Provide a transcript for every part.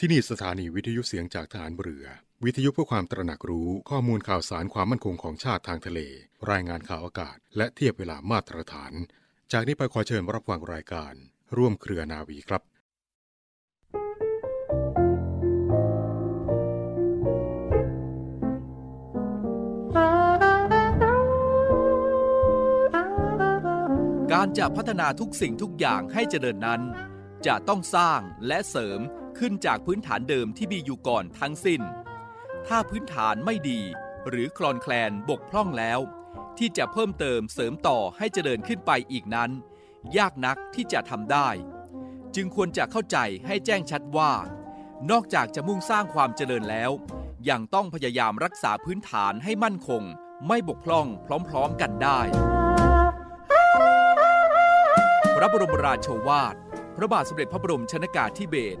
ที่นี่สถานีวิทยุเสียงจากฐานเรือ วิทยุเพื่อความตระหนักรู้ข้อมูลข่าวสารความมั่นคงของชาติทางทะเล รายงานข่าวอากาศ และเทียบเวลามาตรฐาน จากนี้ไปขอเชิญรับฟังรายการ ร่วมเครือนาวีครับการจะพัฒนาทุกสิ่งทุกอย่างให้เจริญนั้น จะต้องสร้างและเสริม ขึ้นจากพื้นฐานเดิมที่มีอยู่ก่อนทั้งสิ้น ถ้าพื้นฐานไม่ดี หรือคลอนแคลนบกพร่องแล้ว ที่จะเพิ่มเติมเสริมต่อให้เจริญขึ้นไปอีกนั้น ยากนักที่จะทำได้ จึงควรจะเข้าใจให้แจ้งชัดว่า นอกจากจะมุ่งสร้างความเจริญแล้ว ยังต้องพยายามรักษาพื้นฐานให้มั่นคง ไม่บกพร่องพร้อมๆกันได้พระบรมราโชวาท พระบาทสมเด็จพระบรมชนากาธิเบศร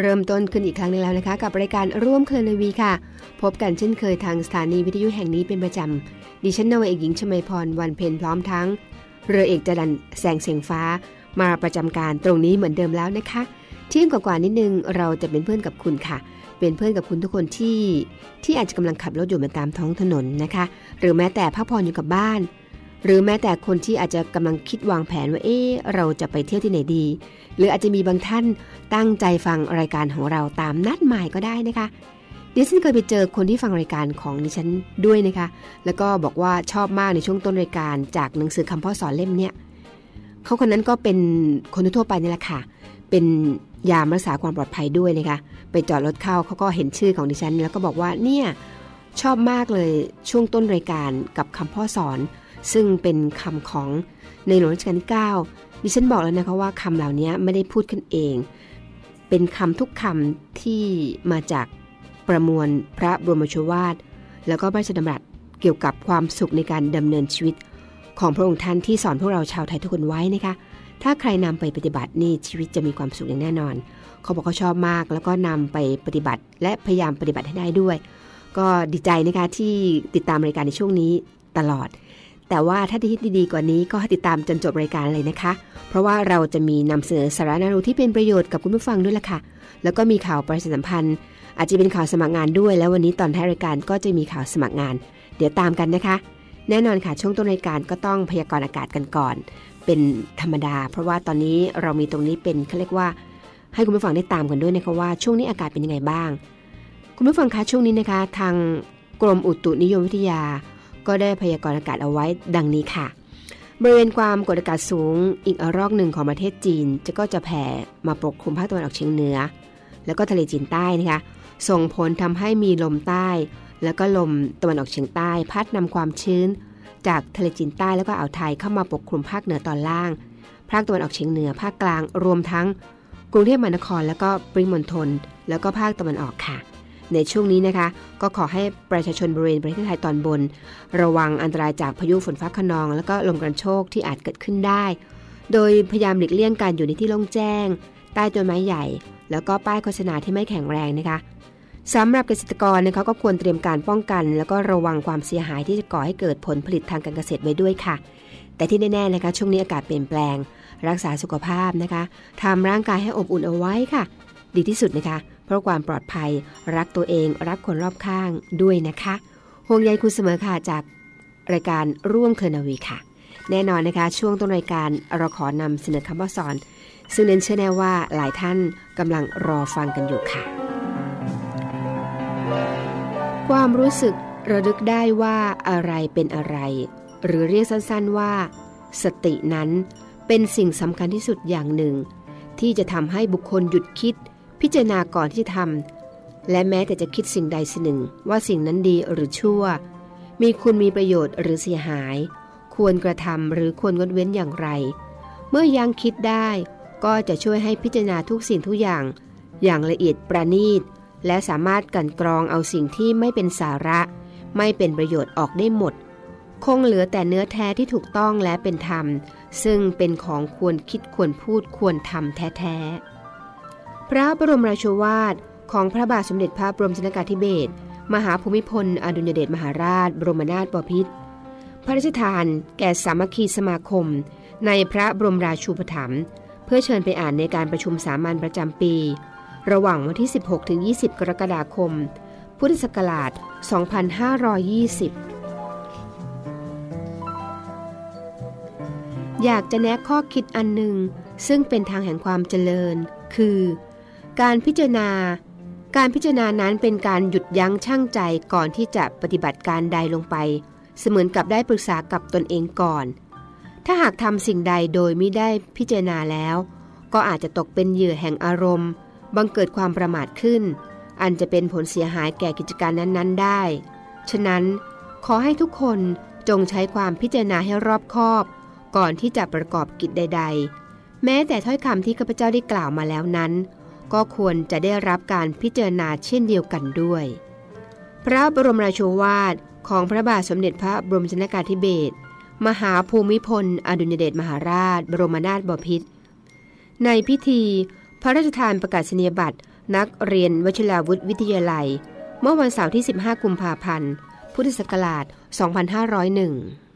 เริ่มต้นขึ้นอีกครั้งหนึงแล้วนะคะ กับรายการร่วมเคลนวีค่ะ พบกันเช่นเคยทางสถานีวิทยุแห่งนี้เป็นประจำดิฉันนวเอกหญิงชมาพรวันเพ็ญพร้อมทั้ง เรือเอกจรันแสงเสียงฟ้า มาประจำการตรงนี้เหมือนเดิมแล้วนะคะเที่ยงกว่าๆนิดนึงเราจะเป็นเพื่อนกับคุณค่ะ เป็นเพื่อนกับคุณทุกคนที่ที่อาจจะกำลังขับรถอยู่บนตามท้องถนนนะคะ หรือแม้แต่พักผ่อนอยู่กับบ้าน หรือแม้แต่คนที่อาจจะกำลังคิดวางแผนว่าเอ๊เราจะไปเที่ยวที่ไหนดี หรืออาจจะมีบางท่านตั้งใจฟังรายการของเราตามนัดหมายก็ได้นะคะดิฉันเคยไปเจอคนที่ฟังรายการของดิฉันด้วยนะคะ แล้วก็บอกว่าชอบมากในช่วงต้นรายการจากหนังสือคำพ่อสอนเล่มเนี้ยเขาคนนั้นก็เป็นคนทั่วไปนี่แหละค่ะ เป็นยามรักษาความปลอดภัยด้วยนะคะ ไปจอดรถเข้าเขาก็เห็นชื่อของดิฉัน แล้วก็บอกว่าเนี่ยชอบมากเลยช่วงต้นรายการกับคำพ่อสอน ซึ่งเป็นคำของในหลวงรัชกาลที่ 9 ดิฉันบอกแล้วนะคะว่าคำเหล่านี้ไม่ได้พูดขึ้นเอง เป็นคำทุกคำที่มาจากประมวลพระบรมโชวาท แล้วก็พระราชดำรัสเกี่ยวกับความสุขในการดำเนินชีวิต ของพระองค์ท่านที่สอนพวกเราชาวไทยทุกคนไว้นะคะ ถ้าใครนำไปปฏิบัตินี่ชีวิตจะมีความสุขอย่างแน่นอน เขาบอกเขาชอบมาก แล้วก็นำไปปฏิบัติ และพยายามปฏิบัติให้ได้ด้วย ก็ดีใจนะคะที่ติดตามรายการในช่วงนี้ตลอด แต่ว่าถ้าที่ดีๆกว่านี้ก็ให้ติดตามจนจบรายการเลยนะคะ เพราะว่าเราจะมีนำเสนอสาระน่ารู้ที่เป็นประโยชน์กับคุณผู้ฟังด้วยล่ะค่ะ แล้วก็มีข่าวประชาสัมพันธ์ อาจจะเป็นข่าวสมัครงานด้วย แล้ววันนี้ตอนท้ายรายการก็จะมีข่าวสมัครงาน เดี๋ยวตามกันนะคะ แน่นอนค่ะช่วงต้นรายการก็ต้องพยากรณ์อากาศกันก่อน เป็นธรรมดา เพราะว่าตอนนี้เรามีตรงนี้เป็นเขาเรียกว่า ให้คุณผู้ฟังได้ตามกันด้วยนะคะว่าช่วงนี้อากาศเป็นยังไงบ้าง คุณผู้ฟังคะช่วงนี้นะคะ ทางกรมอุตุนิยมวิทยา ก็ได้พยากรณ์อากาศเอาไว้ดังนี้ค่ะ บริเวณความกดอากาศสูงอีกรอกหนึ่งของประเทศจีน จะก็จะแผ่มาปกคลุมภาคตะวันออกเฉียงเหนือ แล้วก็ทะเลจีนใต้นะคะ ส่งผลทำให้มีลมใต้ แล้วก็ลมตะวันออกเฉียงใต้ พัดนำความชื้น จากทะเลจีนใต้แล้วก็อ่าวไทยเข้ามาปกคลุมภาคเหนือตอนล่าง ภาคตะวันออกเฉียงเหนือภาคกลางรวมทั้งกรุงเทพมหานครแล้วก็ปริมณฑลแล้วก็ภาคตะวันออกค่ะ ในช่วงนี้นะคะ ก็ขอให้ประชาชนบริเวณประเทศไทยตอนบน ระวังอันตรายจากพายุฝนฟ้าคะนอง แล้วก็ลมกระโชกที่อาจเกิดขึ้นได้ โดยพยายามหลีกเลี่ยงการอยู่ในที่โล่งแจ้ง ใต้ต้นไม้ใหญ่ แล้วก็ป้ายโฆษณาที่ไม่แข็งแรงนะคะสำหรับเกษตรกรนะคะก็ควรเตรียมการป้องกัน แล้วก็ระวังความเสียหายที่จะก่อให้เกิดผลผลิตทางการเกษตรไว้ด้วยค่ะ แต่ที่แน่ๆนะคะช่วงนี้อากาศเปลี่ยนแปลง รักษาสุขภาพนะคะทำร่างกายให้อบอุ่นเอาไว้ค่ะ ดีที่สุดนะคะ เพราะความปลอดภัยรักตัวเองรักคนรอบข้างด้วยนะคะห่วงใยคุณเสมอค่ะจากรายการร่วมเคลนาวีค่ะ แน่นอนนะคะ ช่วงต้นรายการเราขอนำเสนอคำว่าสอน ซึ่งเน้นเชื่อแน่ว่าหลายท่านกำลังรอฟังกันอยู่ค่ะ ความรู้สึกระลึกได้ว่าอะไรเป็นอะไร หรือเรียกสั้นๆว่า สตินั้นเป็นสิ่งสำคัญที่สุดอย่างหนึ่ง ที่จะทำให้บุคคลหยุดคิด พิจารณาก่อนที่จะทำและแม้แต่จะคิดสิ่งใดสิ่งหนึ่งว่าสิ่งนั้นดีหรือชั่ว มีคุณมีประโยชน์หรือเสียหาย ควรกระทำหรือควรงดเว้นอย่างไร เมื่อยังคิดได้ก็จะช่วยให้พิจารณาทุกสิ่งทุกอย่าง อย่างละเอียดประณีต และสามารถกันกรองเอาสิ่งที่ไม่เป็นสาระ ไม่เป็นประโยชน์ออกได้หมด คงเหลือแต่เนื้อแท้ที่ถูกต้องและเป็นธรรม ซึ่งเป็นของควรคิดควรพูดควรทำแท้ๆ พระบรมราชวาท ของพระบาทสมเด็จพระบรมชนกาธิเบศรมหาภูมิพล อดุลยเดชมหาราช บรมนาถบพิตรพระราชทาน แก่สามัคคีสมาคม ในพระบรมราชูปถัมภ์เพื่อเชิญไปอ่านในการประชุมสามัญประจำปี ระหว่างวันที่ 16-20 กรกฎาคม พุทธศักราช 2520อยากจะแนะข้อคิดอันหนึ่งซึ่งเป็นทางแห่งความเจริญ คือ การพิจารณา การพิจารณานั้นเป็นการหยุดยั้งชั่งใจก่อนที่จะปฏิบัติการใดลงไป เสมือนกับได้ปรึกษากับตนเองก่อน ถ้าหากทำสิ่งใดโดยไม่ได้พิจารณาแล้ว ก็อาจจะตกเป็นเหยื่อแห่งอารมณ์ บังเกิดความประมาทขึ้น อันจะเป็นผลเสียหายแก่กิจการนั้นๆ ได้ ฉะนั้น ขอให้ทุกคนจงใช้ความพิจารณาให้รอบคอบ ก่อนที่จะประกอบกิจใด ๆ แม้แต่ถ้อยคำที่ข้าพเจ้าได้กล่าวมาแล้วนั้น ก็ควรจะได้รับการพิจารณาเช่นเดียวกันด้วย พระบรมราโชวาทของพระบาทสมเด็จพระบรมชนกาธิเบศรมหาภูมิพล อดุลยเดชมหาราช บรมนาถบพิตรในพิธี พระราชทานประกาศนียบัตร นักเรียนวชิราวุธวิทยาลัย เมื่อวันเสาร์ที่ 15 กุมภาพันธ์ พุทธศักราช 2501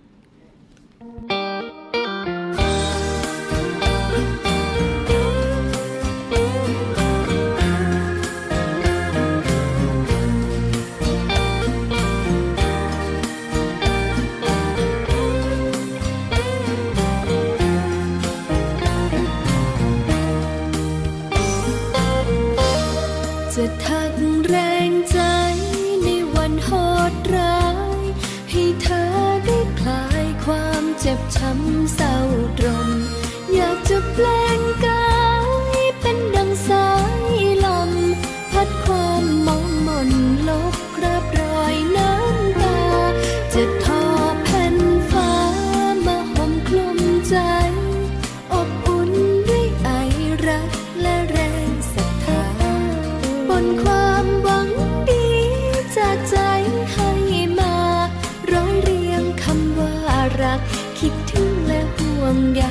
รัก คิดถึงและห่วงใย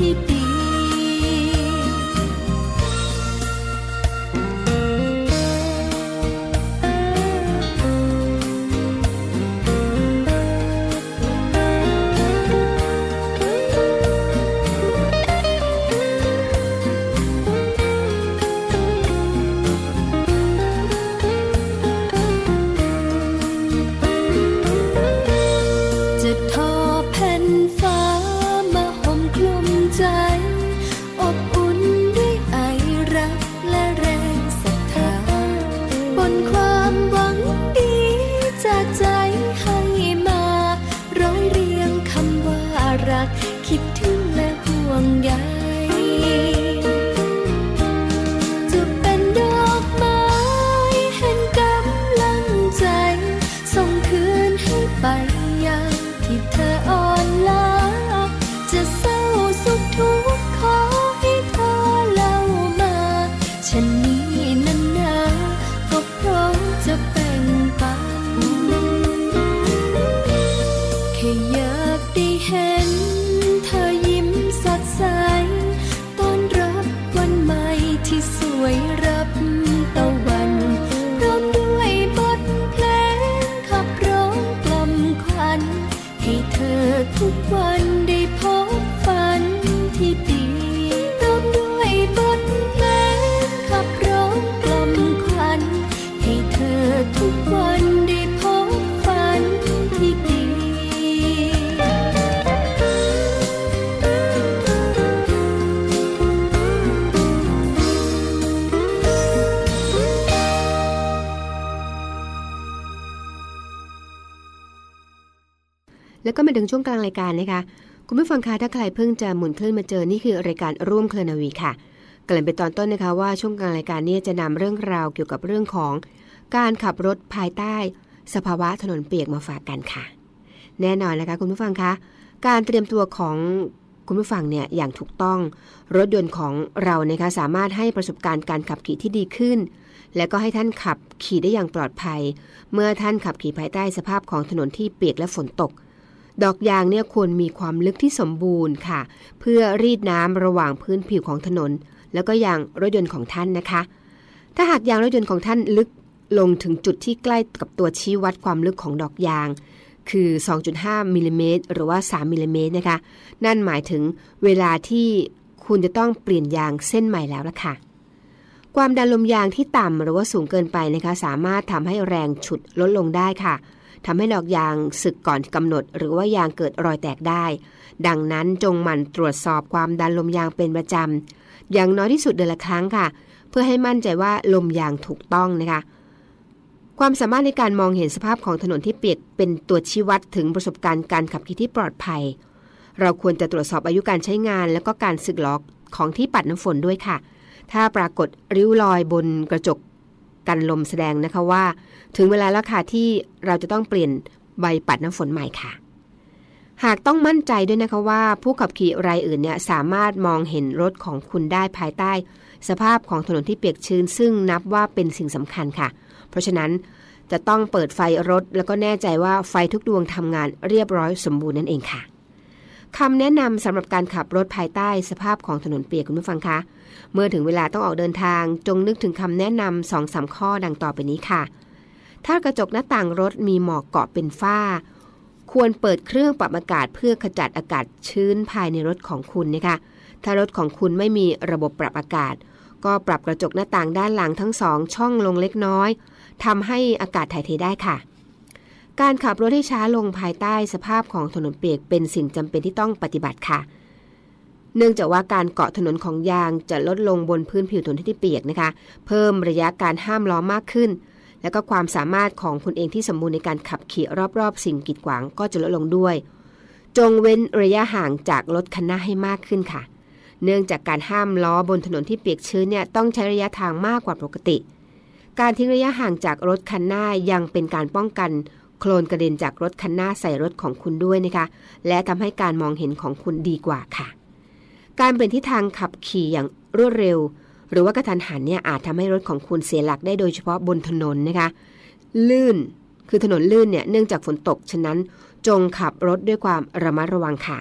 ที่ ช่วงกลางรายการนะคะ คุณผู้ฟังคะถ้าใครเพิ่งจะหมุนคลื่นมาเจอนี่คือรายการร่วมเคลนาวีค่ะเกริ่นไปตอนต้นนะคะว่าช่วงกลางรายการนี้จะนำเรื่องราวเกี่ยวกับเรื่องของ การขับรถภายใต้ สภาวะถนนเปียกมาฝากกันค่ะ แน่นอนนะคะคุณผู้ฟังคะการเตรียมตัวของคุณผู้ฟังเนี่ยอย่างถูกต้องรถยนต์ของเรานะคะสามารถให้ประสบการณ์การขับขี่ที่ดีขึ้น และก็ให้ท่านขับขี่ได้อย่างปลอดภัย เมื่อท่านขับขี่ภายใต้สภาพของถนนที่เปียกและฝนตก ดอกยางเนี่ยควรมีความลึกที่สมบูรณ์ค่ะ เพื่อรีดน้ำระหว่างพื้นผิวของถนน แล้วก็ยางรถยนต์ของท่านนะคะ ถ้าหากยางรถยนต์ของท่านลึกลงถึงจุดที่ใกล้กับตัวชี้วัดความลึกของดอกยาง คือ 2.5มิลลิเมตรหรือว่า 3มิลลิเมตรนะคะ นั่นหมายถึงเวลาที่คุณจะต้องเปลี่ยนยางเส้นใหม่แล้วล่ะค่ะความดันลมยางที่ต่ำหรือว่าสูงเกินไปนะคะ สามารถทำให้แรงฉุดลดลงได้ค่ะ ทำให้ดอกยางสึกก่อนกำหนด หรือว่ายางเกิดรอยแตกได้ ดังนั้นจงหมั่นตรวจสอบความดันลมยางเป็นประจำอย่างน้อยที่สุดเดือนละครั้งค่ะ เพื่อให้มั่นใจว่าลมยางถูกต้องนะคะความสามารถในการมองเห็นสภาพของถนนที่เปียกเป็นตัวชี้วัดถึงประสบการณ์การขับขี่ที่ปลอดภัย เราควรจะตรวจสอบอายุการใช้งาน แล้วก็การสึกหรอกของที่ปัดน้ำฝนด้วยค่ะ ถ้าปรากฏริ้วรอยบนกระจก กันลมแสดงนะคะว่า ถึงเวลาแล้วค่ะที่เราจะต้องเปลี่ยนใบปัดน้ำฝนใหม่ค่ะ หากต้องมั่นใจด้วยนะคะว่า ผู้ขับขี่รายอื่นเนี่ยสามารถมองเห็นรถของคุณได้ภายใต้ สภาพของถนนที่เปียกชื้น ซึ่งนับว่าเป็นสิ่งสำคัญค่ะ เพราะฉะนั้นจะต้องเปิดไฟรถ แล้วก็แน่ใจว่าไฟทุกดวงทำงานเรียบร้อยสมบูรณ์นั่นเองค่ะคำแนะนำสำหรับการขับรถภายใต้สภาพของถนนเปียกคุณผู้ฟังคะ เมื่อถึงเวลาต้องออกเดินทางจงนึกถึงคำแนะนำสองสาข้อดังต่อไปนี้ค่ะ ถ้ากระจกหน้าต่างรถมีหมอกเกาะเป็นฝ้า ควรเปิดเครื่องปรับอากาศเพื่อขจัดอากาศชื้นภายในรถของคุณนะคะ ถ้ารถของคุณไม่มีระบบปรับอากาศ ก็ปรับกระจกหน้าต่างด้านหลังทั้งสองช่องลงเล็กน้อยทำให้อากาศถ่ายเทได้ค่ะการขับรถให้ช้าลงภายใต้สภาพของถนนเปียกเป็นสิ่งจำเป็นที่ต้องปฏิบัติค่ะ เนื่องจากว่าการเกาะถนนของยางจะลดลงบนพื้นผิวถนนที่เปียกนะคะ เพิ่มระยะการห้ามล้อมากขึ้น และก็ความสามารถของคุณเองที่สมบูรณ์ในการขับขี่รอบๆ สิ่งกีดขวางก็จะลดลงด้วย จงเว้นระยะห่างจากรถคันหน้าให้มากขึ้นค่ะ เนื่องจากการห้ามล้อบนถนนที่เปียกชื้นเนี่ยต้องใช้ระยะทางมากกว่าปกติ การทิ้งระยะห่างจากรถคันหน้ายังเป็นการป้องกันโคลนกระเด็นจากรถคันหน้าใส่รถของคุณด้วยนะคะ และทำให้การมองเห็นของคุณดีกว่าค่ะ การเป็นที่ทางขับขี่อย่างรวดเร็ว หรือว่ากระทันหันเนี่ยอาจทำให้รถของคุณเสียหลักได้โดยเฉพาะบนถนนนะคะ ลื่นคือถนนลื่นเนี่ยเนื่องจากฝนตกฉะนั้น จงขับรถด้วยความระมัดระวังค่ะ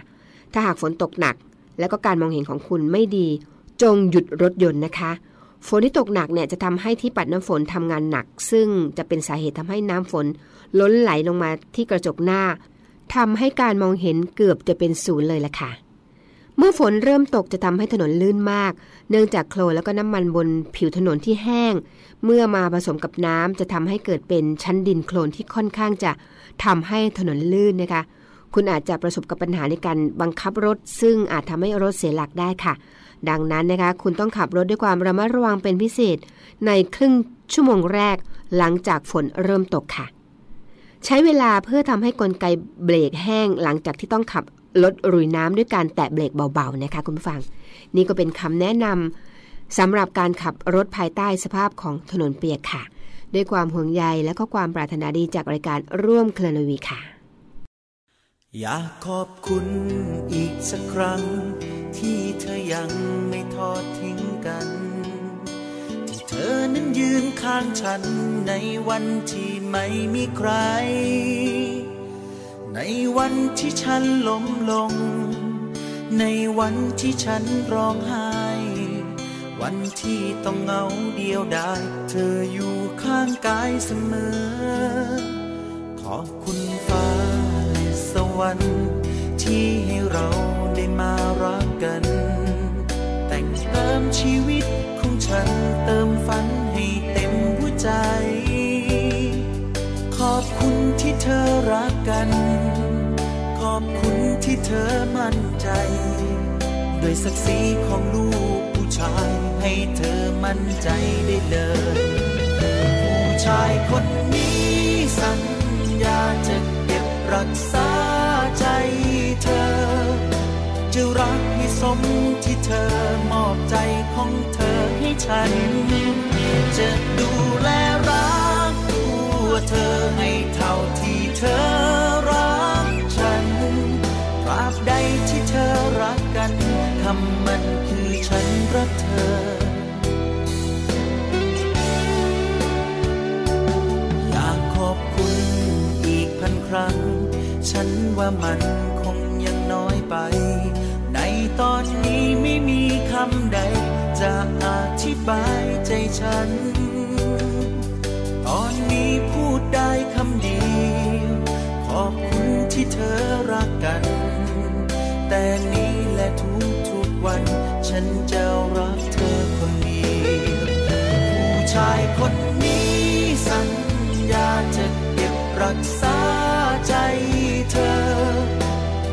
ถ้าหากฝนตกหนัก แล้วก็การมองเห็นของคุณไม่ดี จงหยุดรถยนต์นะคะ ฝนที่ตกหนักเนี่ยจะทำให้ที่ปัดน้ำฝนทำงานหนัก ซึ่งจะเป็นสาเหตุทำให้น้ำฝน ล้นไหลลงมาที่กระจกหน้าทำให้การมองเห็นเกือบจะเป็นศูนย์เลยล่ะค่ะ เมื่อฝนเริ่มตกจะทำให้ถนนลื่นมาก เนื่องจากโคลนแล้วก็น้ำมันบนผิวถนนที่แห้ง เมื่อมาผสมกับน้ำจะทำให้เกิดเป็นชั้นดินโคลนที่ค่อนข้างจะทำให้ถนนลื่นนะคะ คุณอาจจะประสบกับปัญหาในการบังคับรถ ซึ่งอาจทำให้รถเสียหลักได้ค่ะ ดังนั้นนะคะ คุณต้องขับรถด้วยความระมัดระวังเป็นพิเศษ ในครึ่งชั่วโมงแรก หลังจากฝนเริ่มตกค่ะใช้เวลาเพื่อทำให้กลไกเบรกแห้งหลังจากที่ต้องขับ รถรุยน้ำด้วยการแตะเบรกเบาๆนะคะคุณผู้ฟัง นี่ก็เป็นคำแนะนำสำหรับการขับรถภายใต้สภาพของถนนเปียกค่ะ ด้วยความห่วงใยและก็ความปรารถนาดีจากรายการร่วมเคลนวีค่ะ อยากขอบคุณอีกสักครั้ง ที่เธอยังไม่ทอดทิ้งกัน ที่เธอนั้นยืนข้างฉันในวันที่ไม่มีใคร ในวันที่ฉันล้มลง ในวันที่ฉันร้องไห้ วันที่ต้องเหงาเดียวดายเธออยู่ข้างกายเสมอ ขอบคุณฟ้าและสวรรค์ที่ให้เราได้มารักกัน แต่งเติมชีวิตของฉันเติมฝันให้เต็มหัวใจ ที่เธอรักกัน ขอบคุณที่เธอมั่นใจ ด้วยศักดิ์ศรีของลูกผู้ชายให้เธอมั่นใจได้เลย ผู้ชายคนนี้สัญญาจะเก็บรักษาใจเธอ จะรักให้สมที่เธอมอบใจของเธอให้ฉัน จะดูแลรักตัวเธอ เธอรักฉันตราบใดที่เธอรักกันคำมันคือฉันรักเธอ อยากขอบคุณอีกพันครั้ง ฉันว่ามันคงยังน้อยไป ในตอนนี้ไม่มีคำใด จะอธิบายใจฉัน ตอนนี้พูดได้ค อรักกัน แต่นี้และทุกทุกๆวัน ฉันจะรักเธอคนเดียวผู้ชายคนนี้สัญญาจะเก็บรักษาใจเธอ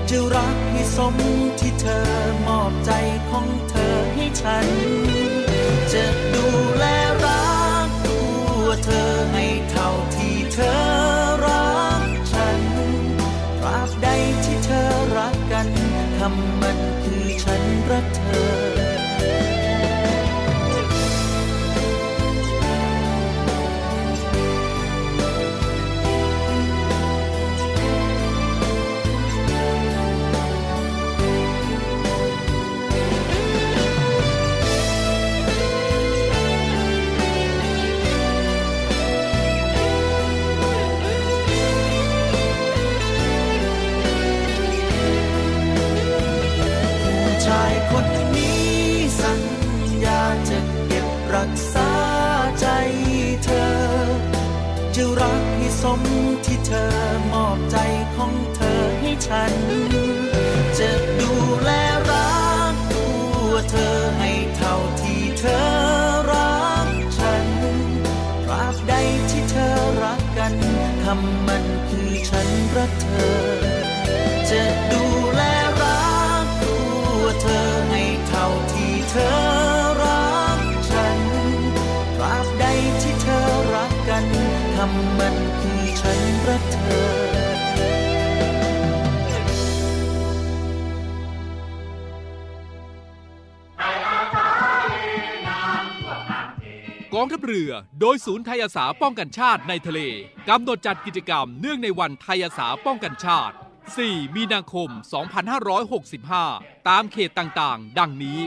จะรักให้สมที่เธอมอบใจของเธอให้ฉัน จะดูแลรักตัวเธอให้เท่าที่เธอำมันคือฉันรัก น เรือ โดยศูนย์ไทยอาสาป้องกันชาติในทะเลกำหนดจัดกิจกรรมเนื่องในวันไทยอาสาป้องกันชาติ 4 มีนาคม 2565 ตามเขตต่างๆ ดังนี้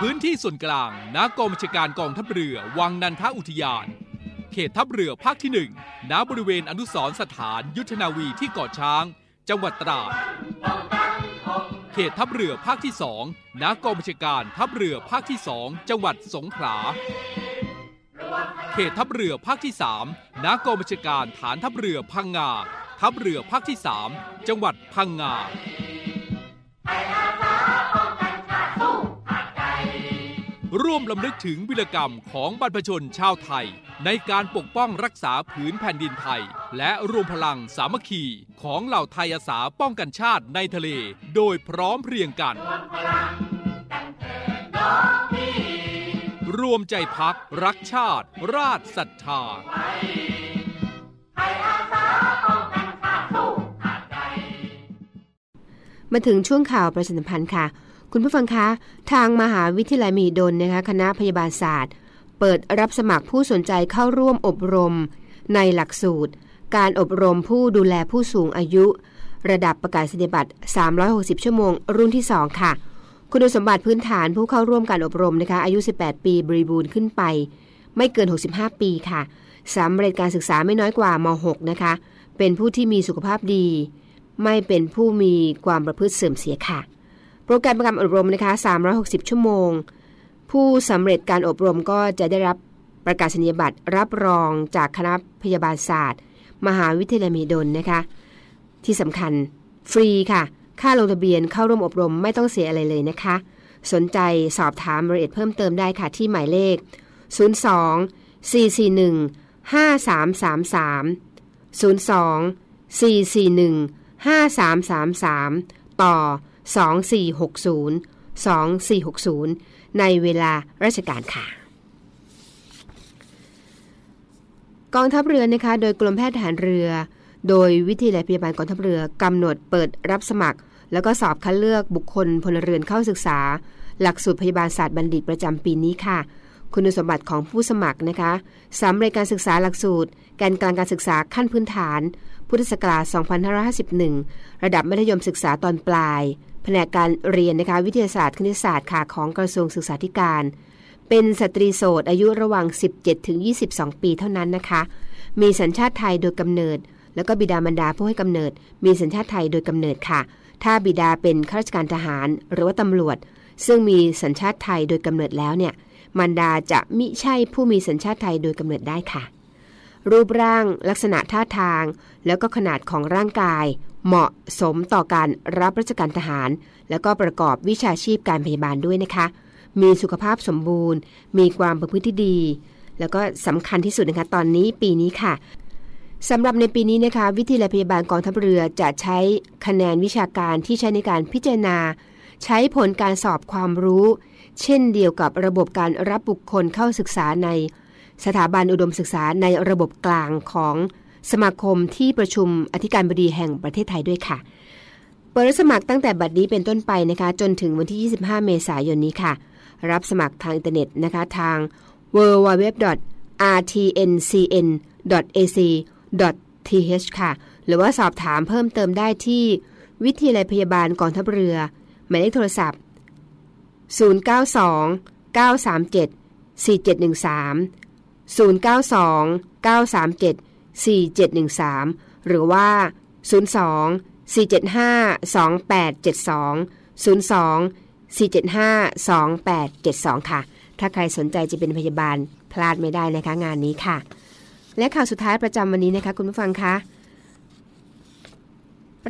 พื้นที่ส่วนกลางณกองบัญชาการกองทัพเรือ วังนันทอุทยาน เขตทัพเรือภาคที่ 1 ณ บริเวณอนุสรณ์สถานยุทธนาวีที่เกาะช้าง จังหวัดตราด เขตทัพเรือภาคที่2ณกองบัญชาการทัพเรือภาคที่2จังหวัดสงขลา เขตทัพเรือภาคที่3ณกองบัญชาการฐานทัพเรือพังงา ทัพเรือภาคที่3จังหวัดพังงา ร่วมลำลึกถึงวิรกรรมของบรรพชนชาวไทย ในการปกป้องรักษาผืนแผ่นดินไทย และรวมพลังสามัคคีของเหล่าไทยอาสาป้องกันชาติในทะเล โดยพร้อมเพรียงกัน รวมใจพักรักชาติ ราชศรัทธามาถึงช่วงข่าวประชาสัมพันธ์ค่ะ คุณผู้ฟังคะ ทางมหาวิทยาลัยมหิดลนะคะคณะพยาบาลศาสตร์ เปิดรับสมัครผู้สนใจเข้าร่วมอบรม ในหลักสูตร การอบรมผู้ดูแลผู้สูงอายุ ระดับประกาศนียบัตร 360 ชั่วโมง รุ่นที่ 2 ค่ะ คุณสมบัติพื้นฐานผู้เข้าร่วมการอบรมนะคะอายุ 18 ปีบริบูรณ์ขึ้นไป ไม่เกิน 65 ปีค่ะสำเร็จการศึกษาไม่น้อยกว่าม 6 นะคะ เป็นผู้ที่มีสุขภาพดี ไม่เป็นผู้มีความประพฤติเสื่อมเสียค่ะ โปรแกรมการอบรมนะคะ 360 ชั่วโมง ผู้สำเร็จการอบรมก็จะได้รับประกาศนียบัตรรับรองจากคณะพยาบาลศาสตร์ มหาวิทยาลัยมหิดลนะคะ ที่สำคัญฟรีค่ะ ค่าลงทะเบียนเข้าร่วมอบรมไม่ต้องเสียอะไรเลยนะคะ สนใจสอบถามรายละเอียดเพิ่มเติมได้ค่ะที่หมายเลข 02 441 5333 02 441 5333 ต่อ 2460 2460 ในเวลาราชการค่ะ กองทัพเรือนะคะ โดยกรมแพทย์ทหารเรือ โดยวิทยาลัยพยาบาลกองทัพเรือกำหนดเปิดรับสมัคร แล้วก็สอบคัดเลือกบุคคลพลเรือนเข้าศึกษา หลักสูตรพยาบาลศาสตร์บัณฑิตประจำปีนี้ค่ะ คุณสมบัติของผู้สมัครนะคะสำเร็จการศึกษาหลักสูตรแกนกลางการศึกษาขั้นพื้นฐาน พุทธศักราช 2551 ระดับมัธยมศึกษาตอนปลาย แผนกการเรียนนะคะวิทยาศาสตร์คณิตศาสตร์ค่ะของกระทรวงศึกษาธิการ เป็นสตรีโสดอายุระหว่าง 17-22 ปีเท่านั้นนะคะ มีสัญชาติไทยโดยกำเนิด แล้วก็บิดามารดาผู้ให้กำเนิด มีสัญชาติไทยโดยกำเนิดค่ะ ถ้าบิดาเป็นข้าราชการทหาร หรือว่าตำรวจ ซึ่งมีสัญชาติไทยโดยกำเนิดแล้วเนี่ยมารดาจะมิใช่ผู้มีสัญชาติไทยโดยกำเนิดได้ค่ะ รูปร่างลักษณะท่าทาง แล้วก็ขนาดของร่างกาย เหมาะสมต่อการรับราชการทหาร แล้วก็ประกอบวิชาชีพการพยาบาลด้วยนะคะ มีสุขภาพสมบูรณ์ มีความประพฤติที่ดี แล้วก็สำคัญที่สุดนะคะตอนนี้ปีนี้ค่ะสำหรับในปีนี้นะคะ วิทยาลัยพยาบาลกองทัพเรือจะใช้คะแนนวิชาการที่ใช้ในการพิจารณา ใช้ผลการสอบความรู้ เช่นเดียวกับระบบการรับบุคคลเข้าศึกษาใน สถาบันอุดมศึกษาในระบบกลางของสมาคมที่ประชุมอธิการบดีแห่งประเทศไทยด้วยค่ะ เปิดสมัครตั้งแต่บัดนี้เป็นต้นไปนะคะ จนถึงวันที่ 25 เมษายนนี้ค่ะ รับสมัครทางอินเทอร์เน็ตนะคะทาง www.rtncn.ac.th ค่ะ หรือว่าสอบถามเพิ่มเติมได้ที่วิทยาลัยพยาบาลกองทัพเรือ หมายเลขโทรศัพท์ 092 937 4713 092 937 4713 หรือว่า 02 475 2872 02 475 2872 ค่ะ ถ้าใครสนใจจะเป็นพยาบาลพลาดไม่ได้นะคะงานนี้ค่ะ และข่าวสุดท้ายประจำวันนี้นะคะคุณผู้ฟังคะ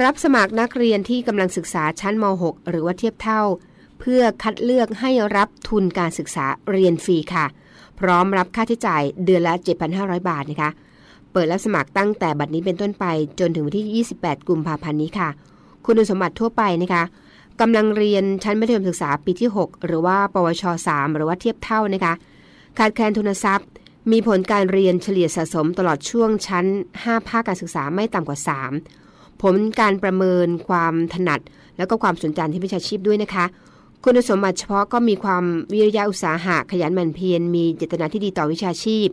รับสมัครนักเรียนที่กำลังศึกษาชั้นม .6 หรือว่าเทียบเท่า เพื่อคัดเลือกให้รับทุนการศึกษาเรียนฟรีค่ะ พร้อมรับค่าใช้จ่ายเดือนละ 7,500 บาทนะคะ เปิดรับสมัครตั้งแต่บัดนี้เป็นต้นไปจนถึงวันที่ 28 กุมภาพันธ์นี้ค่ะ คุณสมบัติทั่วไปนะคะกำลังเรียนชั้นมัธยมศึกษาปีที่ 6 หรือว่า ปวช 3 หรือว่าเทียบเท่านะคะ ขาดแคลนทุนทรัพย์ มีผลการเรียนเฉลี่ยสะสมตลอดช่วงชั้น 5 ภาคการศึกษาไม่ต่ำกว่า 3 ผลการประเมินความถนัด แล้วก็ความสนใจที่วิชาชีพด้วยนะคะ คุณสมบัติเฉพาะก็มีความวิริยะอุตสาหะขยันหมั่นเพียรมีเจตนาที่ดีต่อวิชาชีพ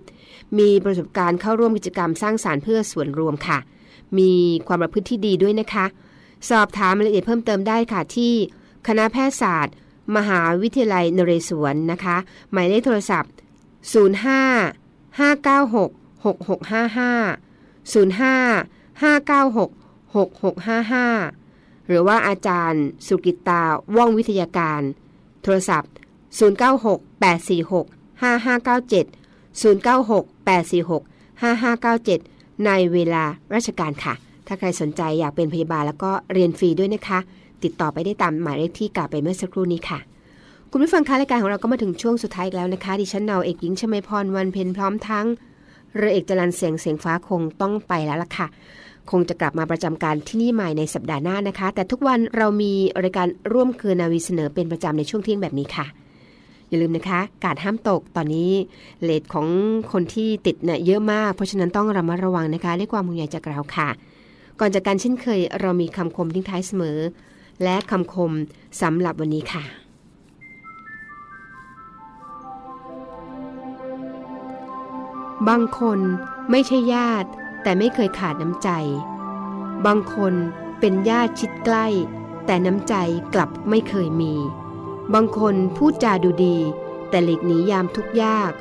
มีประสบการณ์เข้าร่วมกิจกรรมสร้างสารรค์เพื่อส่วนรวมค่ะ มีความประพฤติที่ดีด้วยนะคะ สอบถามรายละเอียดเพิ่มเติมได้ค่ะที่คณะแพทยศาสตร์ มหาวิทยาลัยนเรศวรนะคะ หมายเลขโทรศัพท์ 05 596 6655 05 596 6655 หรือว่าอาจารย์ สุกิตา ว่องวิทยาการ โทรศัพท์ 096 846 5597 096 846 5597 ในเวลาราชการค่ะ ถ้าใครสนใจอยากเป็นพยาบาลแล้วก็เรียนฟรีด้วยนะคะ ติดต่อไปได้ตามหมายเลขที่กล่าวไปเมื่อสักครู่นี้ค่ะ คุณผู้ฟังคะรายการของเราก็มาถึงช่วงสุดท้ายแล้วนะคะ ดิฉันเนาเอกหญิงชมาพรวันเพ็ญพร้อมทั้งเรือเอกจรันเสียงเสียงฟ้าคงต้องไปแล้วล่ะค่ะ คงจะกลับมาประจำการที่นี่ใหม่ในสัปดาห์หน้านะคะ แต่ทุกวันเรามีรายการร่วมคืนนาวีเสนอเป็นประจำในช่วงเที่ยงแบบนี้ค่ะ อย่าลืมนะคะ การห้ามตกตอนนี้เลทของคนที่ติดเนี่ยเยอะมาก เพราะฉะนั้นต้องระมัดระวังนะคะด้วยความห่วงใยจากเราค่ะ ก่อนจากการเช่นเคย เรามีคำคมทิ้งท้ายเสมอ และคำคมสำหรับวันนี้ค่ะบางคนไม่ใช่ญาติ แต่ไม่เคยขาดน้ำใจ บางคนเป็นญาติชิดใกล้ แต่น้ำใจกลับไม่เคยมี บางคนพูดจาดูดี แต่หลีกหนียามทุกยาก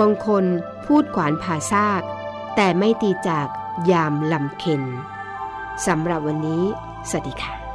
บางคนพูดขวานผ่าซาก แต่ไม่ตีจากยามลำเค็นสำหรับวันนี้ สวัสดีค่ะ